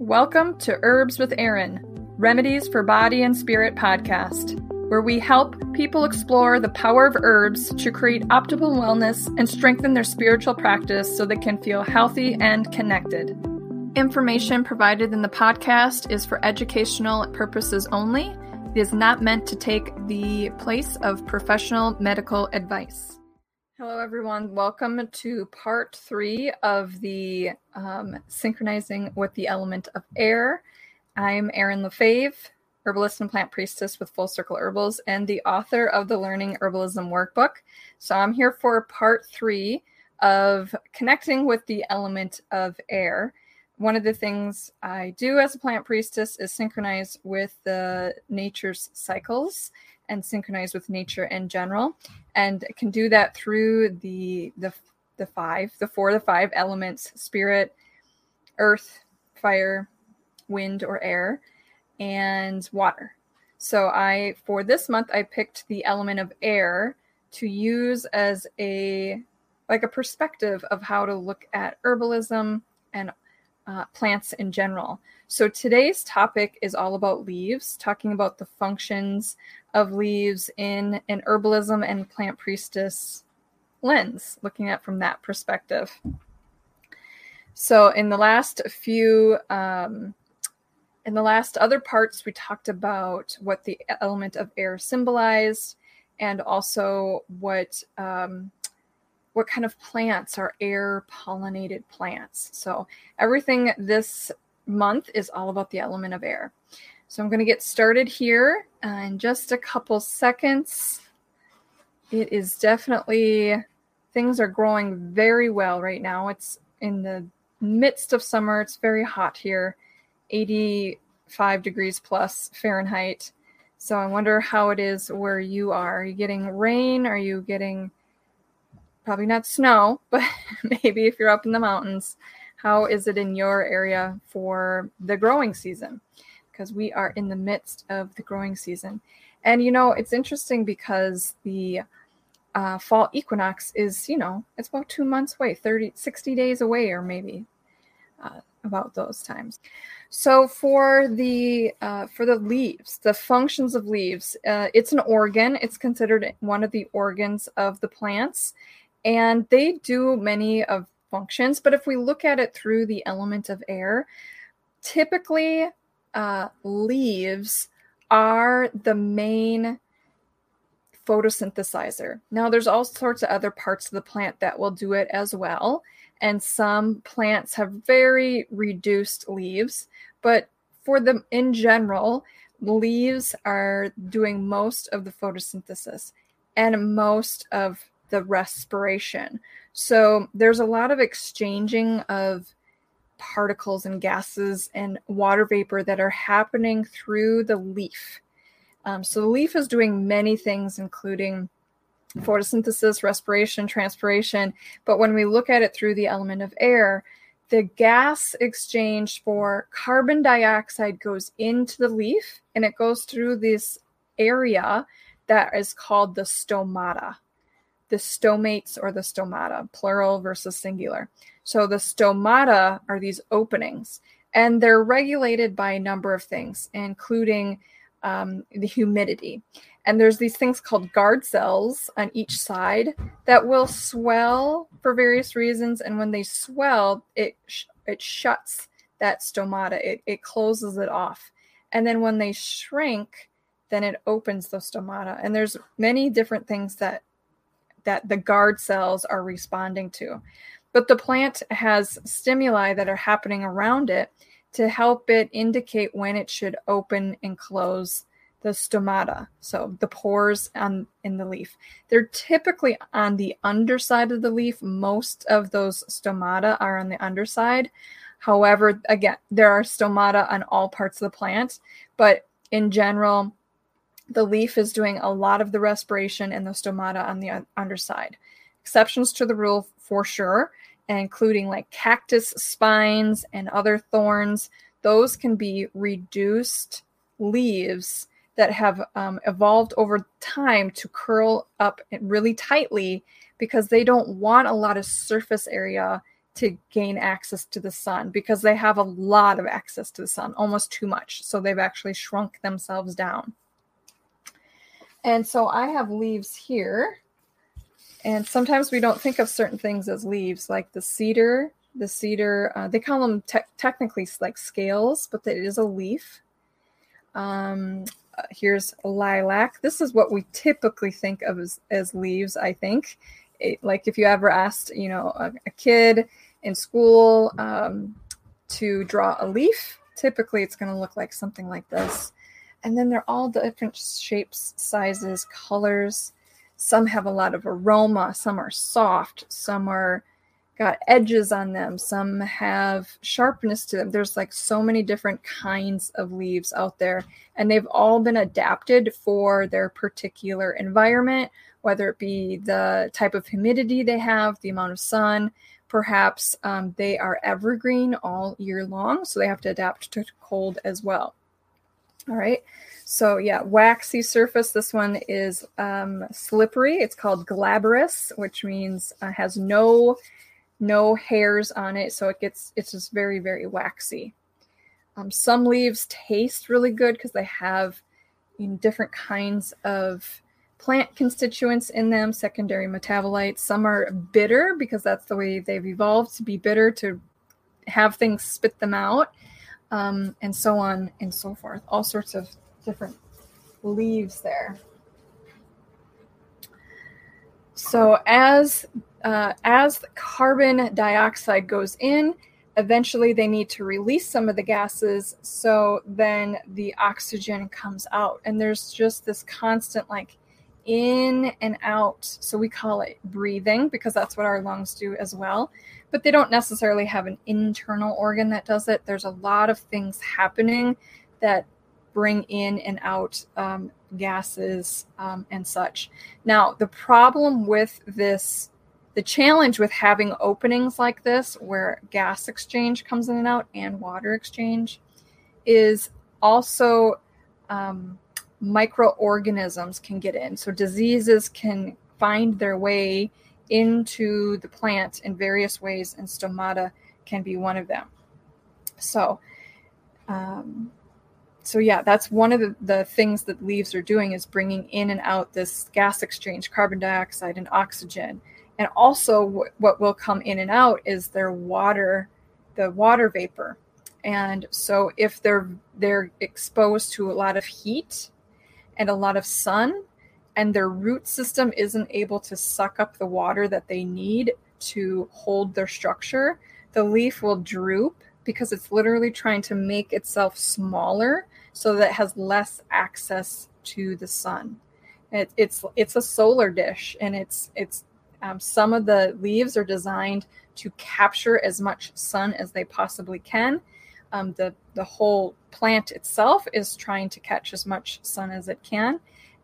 Welcome to Herbs with Erin, Remedies for Body and Spirit podcast, where we help people explore the power of herbs to create optimal wellness and strengthen their spiritual practice so they can feel healthy and connected. Information provided in the podcast is for educational purposes only. It is not meant to take the place of professional medical advice. Hello, everyone. Welcome to part three of the um, synchronizing with the element of air. I'm Erin LaFaive, herbalist and plant priestess with Full Circle Herbals, and the author of the Learning Herbalism Workbook. So I'm here for part three of connecting with the element of air. One of the things I do as a plant priestess is synchronize with the nature's cycles and synchronize with nature in general and can do that through the the the five the four the five elements spirit earth fire wind or air and water. So i for this month i picked the element of air to use as a like a perspective of how to look at herbalism and uh, plants in general so today's topic is all about leaves talking about the functions of leaves in an herbalism and plant priestess lens, looking at from that perspective. So, in the last few, um, in the last other parts, we talked about what the element of air symbolized, and also what um, what kind of plants are air pollinated plants. So, everything this month is all about the element of air. So I'm going to get started here in just a couple seconds. It is definitely, things are growing very well right now. It's in the midst of summer. It's very hot here, 85 degrees plus Fahrenheit. So I wonder how it is where you are. Are you getting rain? Are you getting probably not snow, but maybe if you're up in the mountains, how is it in your area for the growing season? because we are in the midst of the growing season. And you know, it's interesting because the uh, fall equinox is, you know, it's about two months away, 30, 60 days away, or maybe uh, about those times. So for the uh, for the leaves, the functions of leaves, uh, it's an organ. It's considered one of the organs of the plants, and they do many of functions. But if we look at it through the element of air, typically uh, leaves are the main photosynthesizer. Now, there's all sorts of other parts of the plant that will do it as well. And some plants have very reduced leaves, but for them in general, leaves are doing most of the photosynthesis and most of the respiration. So there's a lot of exchanging of particles and gases and water vapor that are happening through the leaf. Um, so the leaf is doing many things, including photosynthesis, respiration, transpiration. But when we look at it through the element of air, the gas exchange for carbon dioxide goes into the leaf and it goes through this area that is called the stomata. The stomates or the stomata, plural versus singular. So the stomata are these openings, and they're regulated by a number of things, including um, the humidity. And there's these things called guard cells on each side that will swell for various reasons. And when they swell, it sh- it shuts that stomata. It, it closes it off. And then when they shrink, then it opens the stomata. And there's many different things that that the guard cells are responding to. But the plant has stimuli that are happening around it to help it indicate when it should open and close the stomata so the pores on in the leaf. They're typically on the underside of the leaf. Most of those stomata are on the underside. However again there are stomata on all parts of the plant but in general the leaf is doing a lot of the respiration and the stomata on the underside exceptions to the rule for sure including like cactus spines and other thorns. Those can be reduced leaves that have um, evolved over time to curl up really tightly because they don't want a lot of surface area to gain access to the sun because they have a lot of access to the sun, almost too much. So they've actually shrunk themselves down. And so I have leaves here. And sometimes we don't think of certain things as leaves, like the cedar. The cedar, uh, they call them te- technically like scales, but it is a leaf. Um, uh, here's lilac. This is what we typically think of as, as leaves, I think. It, like if you ever asked, you know, a, a kid in school um, to draw a leaf, typically it's going to look like something like this. And then they're all different shapes, sizes, colors. Some have a lot of aroma, some are soft, some are got edges on them, some have sharpness to them. There's like so many different kinds of leaves out there, and they've all been adapted for their particular environment, whether it be the type of humidity they have, the amount of sun. Perhaps um, they are evergreen all year long, so they have to adapt to cold as well. All right. So yeah, waxy surface. This one is um, slippery. It's called glabrous, which means uh, has no no hairs on it, so it gets it's just very very waxy. Um, some leaves taste really good because they have you know, different kinds of plant constituents in them, secondary metabolites. Some are bitter because that's the way they've evolved to be bitter to have things spit them out, um, and so on and so forth. All sorts of different leaves there. So as uh, as carbon dioxide goes in, eventually they need to release some of the gases. So then the oxygen comes out, and there's just this constant like in and out. So we call it breathing because that's what our lungs do as well. But they don't necessarily have an internal organ that does it. There's a lot of things happening that bring in and out um, gases um, and such. Now, the problem with this, the challenge with having openings like this, where gas exchange comes in and out and water exchange, is also um, microorganisms can get in. So, diseases can find their way into the plant in various ways, and stomata can be one of them. So, um, so yeah that's one of the, the things that leaves are doing is bringing in and out this gas exchange carbon dioxide and oxygen and also w- what will come in and out is their water the water vapor and so if they're they're exposed to a lot of heat and a lot of sun and their root system isn't able to suck up the water that they need to hold their structure the leaf will droop because it's literally trying to make itself smaller so that it has less access to the sun. It, it's it's a solar dish, and it's it's um, some of the leaves are designed to capture as much sun as they possibly can. Um, the the whole plant itself is trying to catch as much sun as it can,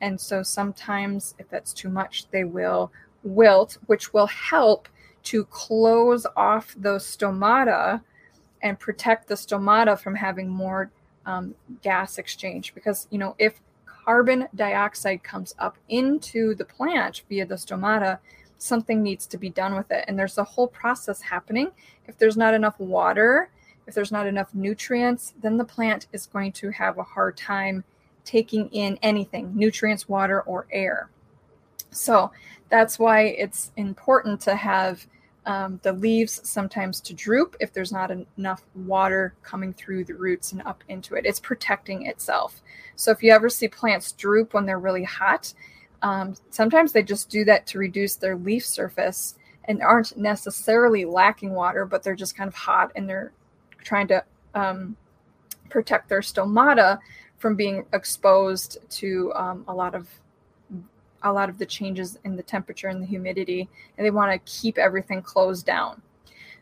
and so sometimes if that's too much, they will wilt, which will help to close off those stomata and protect the stomata from having more um, gas exchange. Because, you know, if carbon dioxide comes up into the plant via the stomata, something needs to be done with it. And there's a whole process happening. If there's not enough water, if there's not enough nutrients, then the plant is going to have a hard time taking in anything nutrients, water, or air. So that's why it's important to have um, the leaves sometimes to droop if there's not enough water coming through the roots and up into it. It's protecting itself. So if you ever see plants droop when they're really hot, um, sometimes they just do that to reduce their leaf surface and aren't necessarily lacking water, but they're just kind of hot and they're trying to um, protect their stomata from being exposed to um, a lot of a lot of the changes in the temperature and the humidity, and they want to keep everything closed down.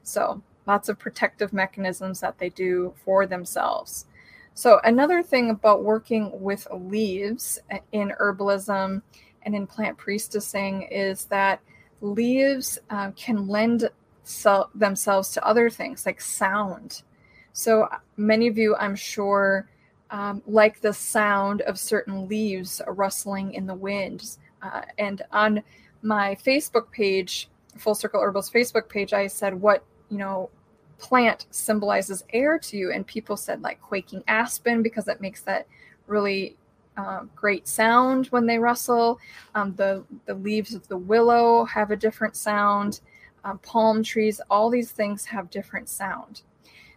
So, lots of protective mechanisms that they do for themselves. So, another thing about working with leaves in herbalism and in plant priestessing is that leaves uh, can lend so- themselves to other things like sound. So, many of you, I'm sure, um, like the sound of certain leaves rustling in the wind. Uh, and on my Facebook page, Full Circle Herbals Facebook page, I said, What you know, plant symbolizes air to you. And people said like quaking aspen because it makes that really uh, great sound when they rustle. Um, the the leaves of the willow have a different sound. Um, palm trees, all these things have different sound.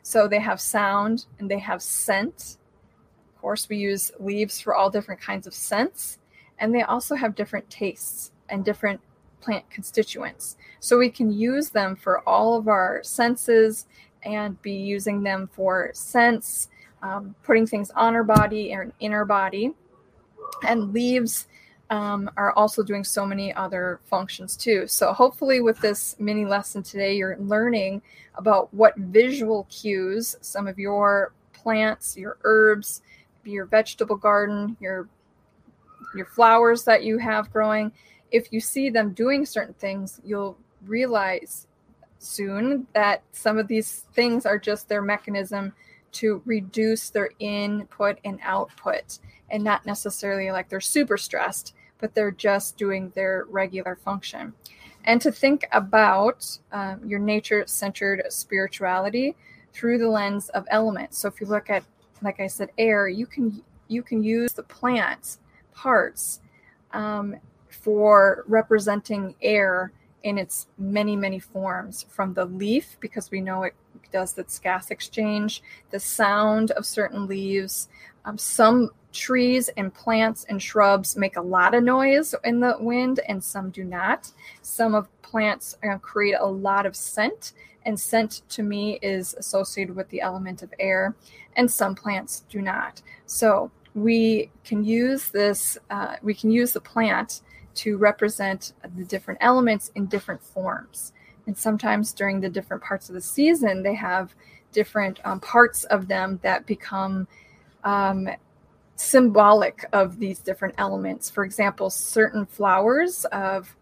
So they have sound and they have scent. Course, we use leaves for all different kinds of scents, and they also have different tastes and different plant constituents. So we can use them for all of our senses and be using them for scents, um, putting things on our body and in our body. And leaves um, are also doing so many other functions too. So hopefully, with this mini lesson today, you're learning about what visual cues some of your plants, your herbs, your vegetable garden, your your flowers that you have growing. If you see them doing certain things, you'll realize soon that some of these things are just their mechanism to reduce their input and output and not necessarily like they're super stressed but they're just doing their regular function and to think about um, your nature centered spirituality through the lens of elements so if you look at like i said air you can you can use the plants parts um, for representing air in its many, many forms from the leaf, because we know it does its gas exchange, the sound of certain leaves. Um, some trees and plants and shrubs make a lot of noise in the wind, and some do not. Some of plants uh, create a lot of scent, and scent to me is associated with the element of air, and some plants do not. So we can use this, uh, we can use the plant to represent the different elements in different forms. And sometimes during the different parts of the season, they have different um, parts of them that become um, symbolic of these different elements. For example, certain flowers of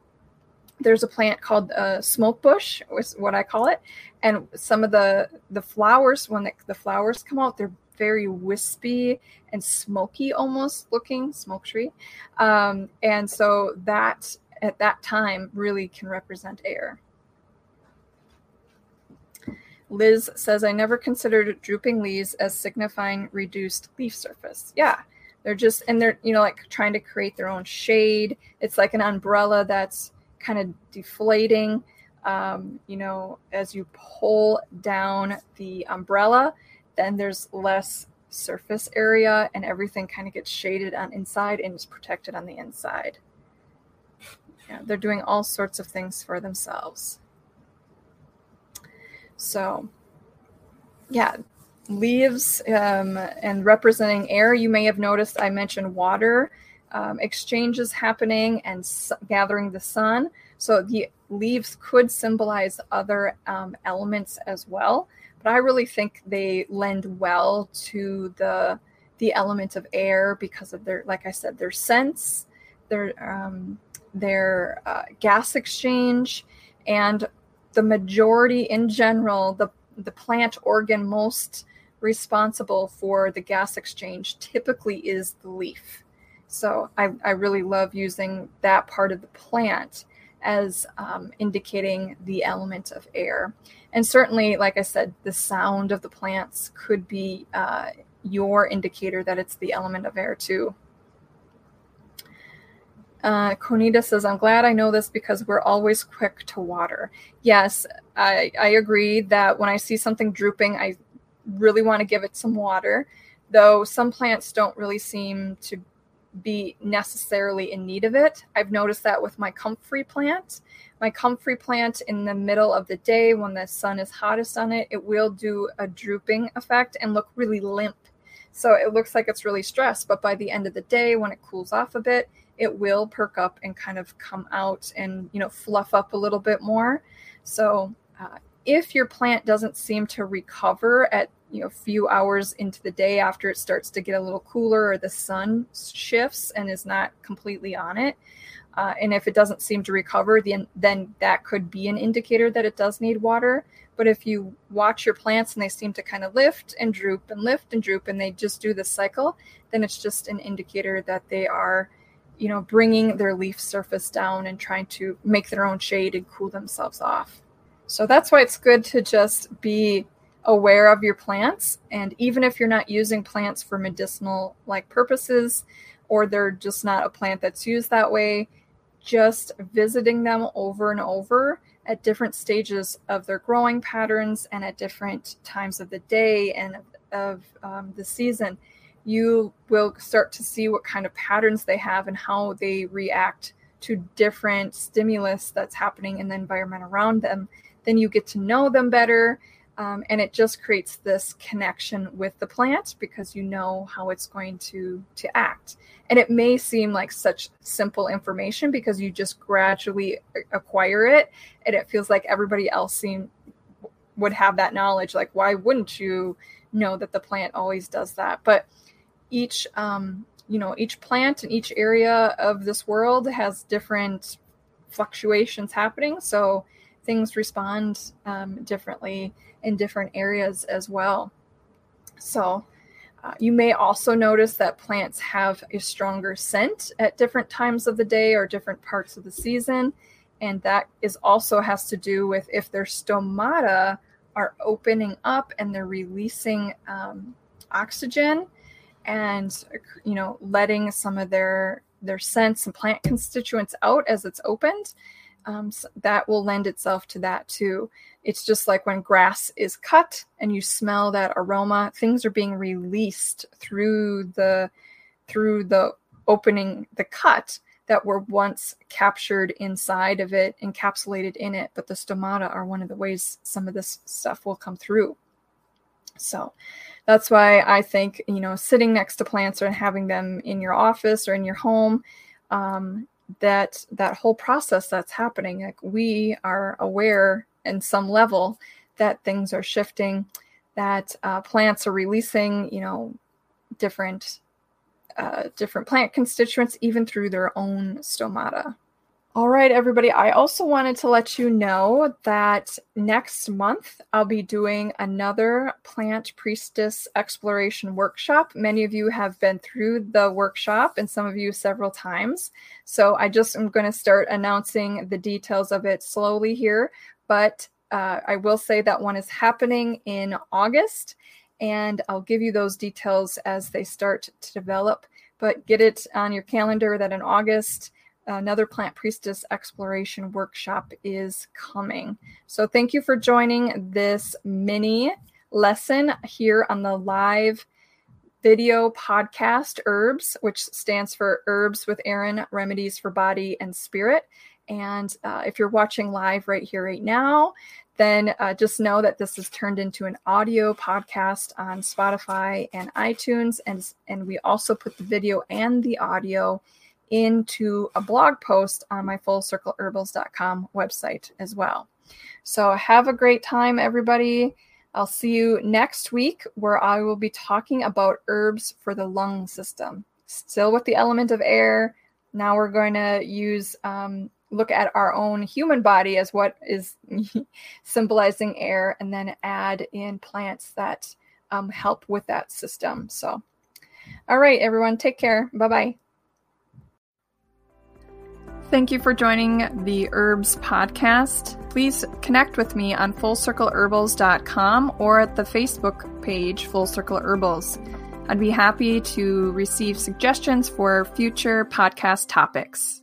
there's a plant called uh, smoke bush, is what I call it, and some of the the flowers when the, the flowers come out, they're very wispy and smoky almost looking smoke tree. Um, and so that at that time really can represent air. Liz says i never considered drooping leaves as signifying reduced leaf surface. Yeah they're just and they're you know like trying to create their own shade. It's like an umbrella that's kind of deflating um, you know as you pull down the umbrella then there's less surface area and everything kind of gets shaded on inside and is protected on the inside. Yeah, they're doing all sorts of things for themselves. So, yeah, leaves um, and representing air. You may have noticed I mentioned water um, exchanges happening and s- gathering the sun. So the leaves could symbolize other um, elements as well but I really think they lend well to the the element of air because of their, like I said, their sense, their um, their uh, gas exchange, and the majority in general, the the plant organ most responsible for the gas exchange typically is the leaf. So I, I really love using that part of the plant as um, indicating the element of air. And certainly, like I said, the sound of the plants could be uh, your indicator that it's the element of air too. Uh, Conita says, I'm glad I know this because we're always quick to water. Yes, I, I agree that when I see something drooping, I really want to give it some water, though some plants don't really seem to be necessarily in need of it. I've noticed that with my comfrey plant. My comfrey plant in the middle of the day when the sun is hottest on it, it will do a drooping effect and look really limp. So it looks like it's really stressed, but by the end of the day when it cools off a bit, it will perk up and kind of come out and, you know, fluff up a little bit more. So uh, if your plant doesn't seem to recover at you know a few hours into the day after it starts to get a little cooler or the sun shifts and is not completely on it uh, and if it doesn't seem to recover then then that could be an indicator that it does need water. But if you watch your plants and they seem to kind of lift and droop and lift and droop and they just do this cycle then it's just an indicator that they are you know bringing their leaf surface down and trying to make their own shade and cool themselves off. So that's why it's good to just be aware of your plants. And even if you're not using plants for medicinal like purposes, or they're just not a plant that's used that way, just visiting them over and over at different stages of their growing patterns and at different times of the day and of um, the season, you will start to see what kind of patterns they have and how they react to different stimulus that's happening in the environment around them. Then you get to know them better. Um, and it just creates this connection with the plant because you know how it's going to to act. And it may seem like such simple information because you just gradually acquire it and it feels like everybody else seem would have that knowledge. Like why wouldn't you know that the plant always does that? But each um, you know each plant in each area of this world has different fluctuations happening. So things respond um, differently in different areas as well. So uh, you may also notice that plants have a stronger scent at different times of the day or different parts of the season. And that is also has to do with if their stomata are opening up and they're releasing um, oxygen and you know letting some of their their scents and plant constituents out as it's opened um, that will lend itself to that too. It's just like when grass is cut and you smell that aroma things are being released through the through the opening the cut that were once captured inside of it encapsulated in it but the stomata are one of the ways some of this stuff will come through. So that's why I think, you know, sitting next to plants or having them in your office or in your home, um, that that whole process that's happening, like we are aware in some level that things are shifting, that uh, plants are releasing, you know, different uh, different plant constituents even through their own stomata. All right, everybody. I also wanted to let you know that next month I'll be doing another plant priestess exploration workshop. Many of you have been through the workshop and some of you several times. So I just am going to start announcing the details of it slowly here. But uh, I will say that one is happening in August, and I'll give you those details as they start to develop. But get it on your calendar that in August, another plant priestess exploration workshop is coming. So thank you for joining this mini lesson here on the live video podcast herbs which stands for herbs with Erin remedies for body and spirit and uh, if you're watching live right here right now then uh, just know that this is turned into an audio podcast on spotify and itunes and and we also put the video and the audio into a blog post on my fullcircleherbals.com website as well. So have a great time, everybody. I'll see you next week where I will be talking about herbs for the lung system. Still with the element of air. Now we're going to use um, look at our own human body as what is symbolizing air, and then add in plants that um, help with that system. So, all right, everyone, take care. Bye bye. Thank you for joining the Herbs podcast. Please connect with me on fullcircleherbals.com or at the Facebook page Full Circle Herbals. I'd be happy to receive suggestions for future podcast topics.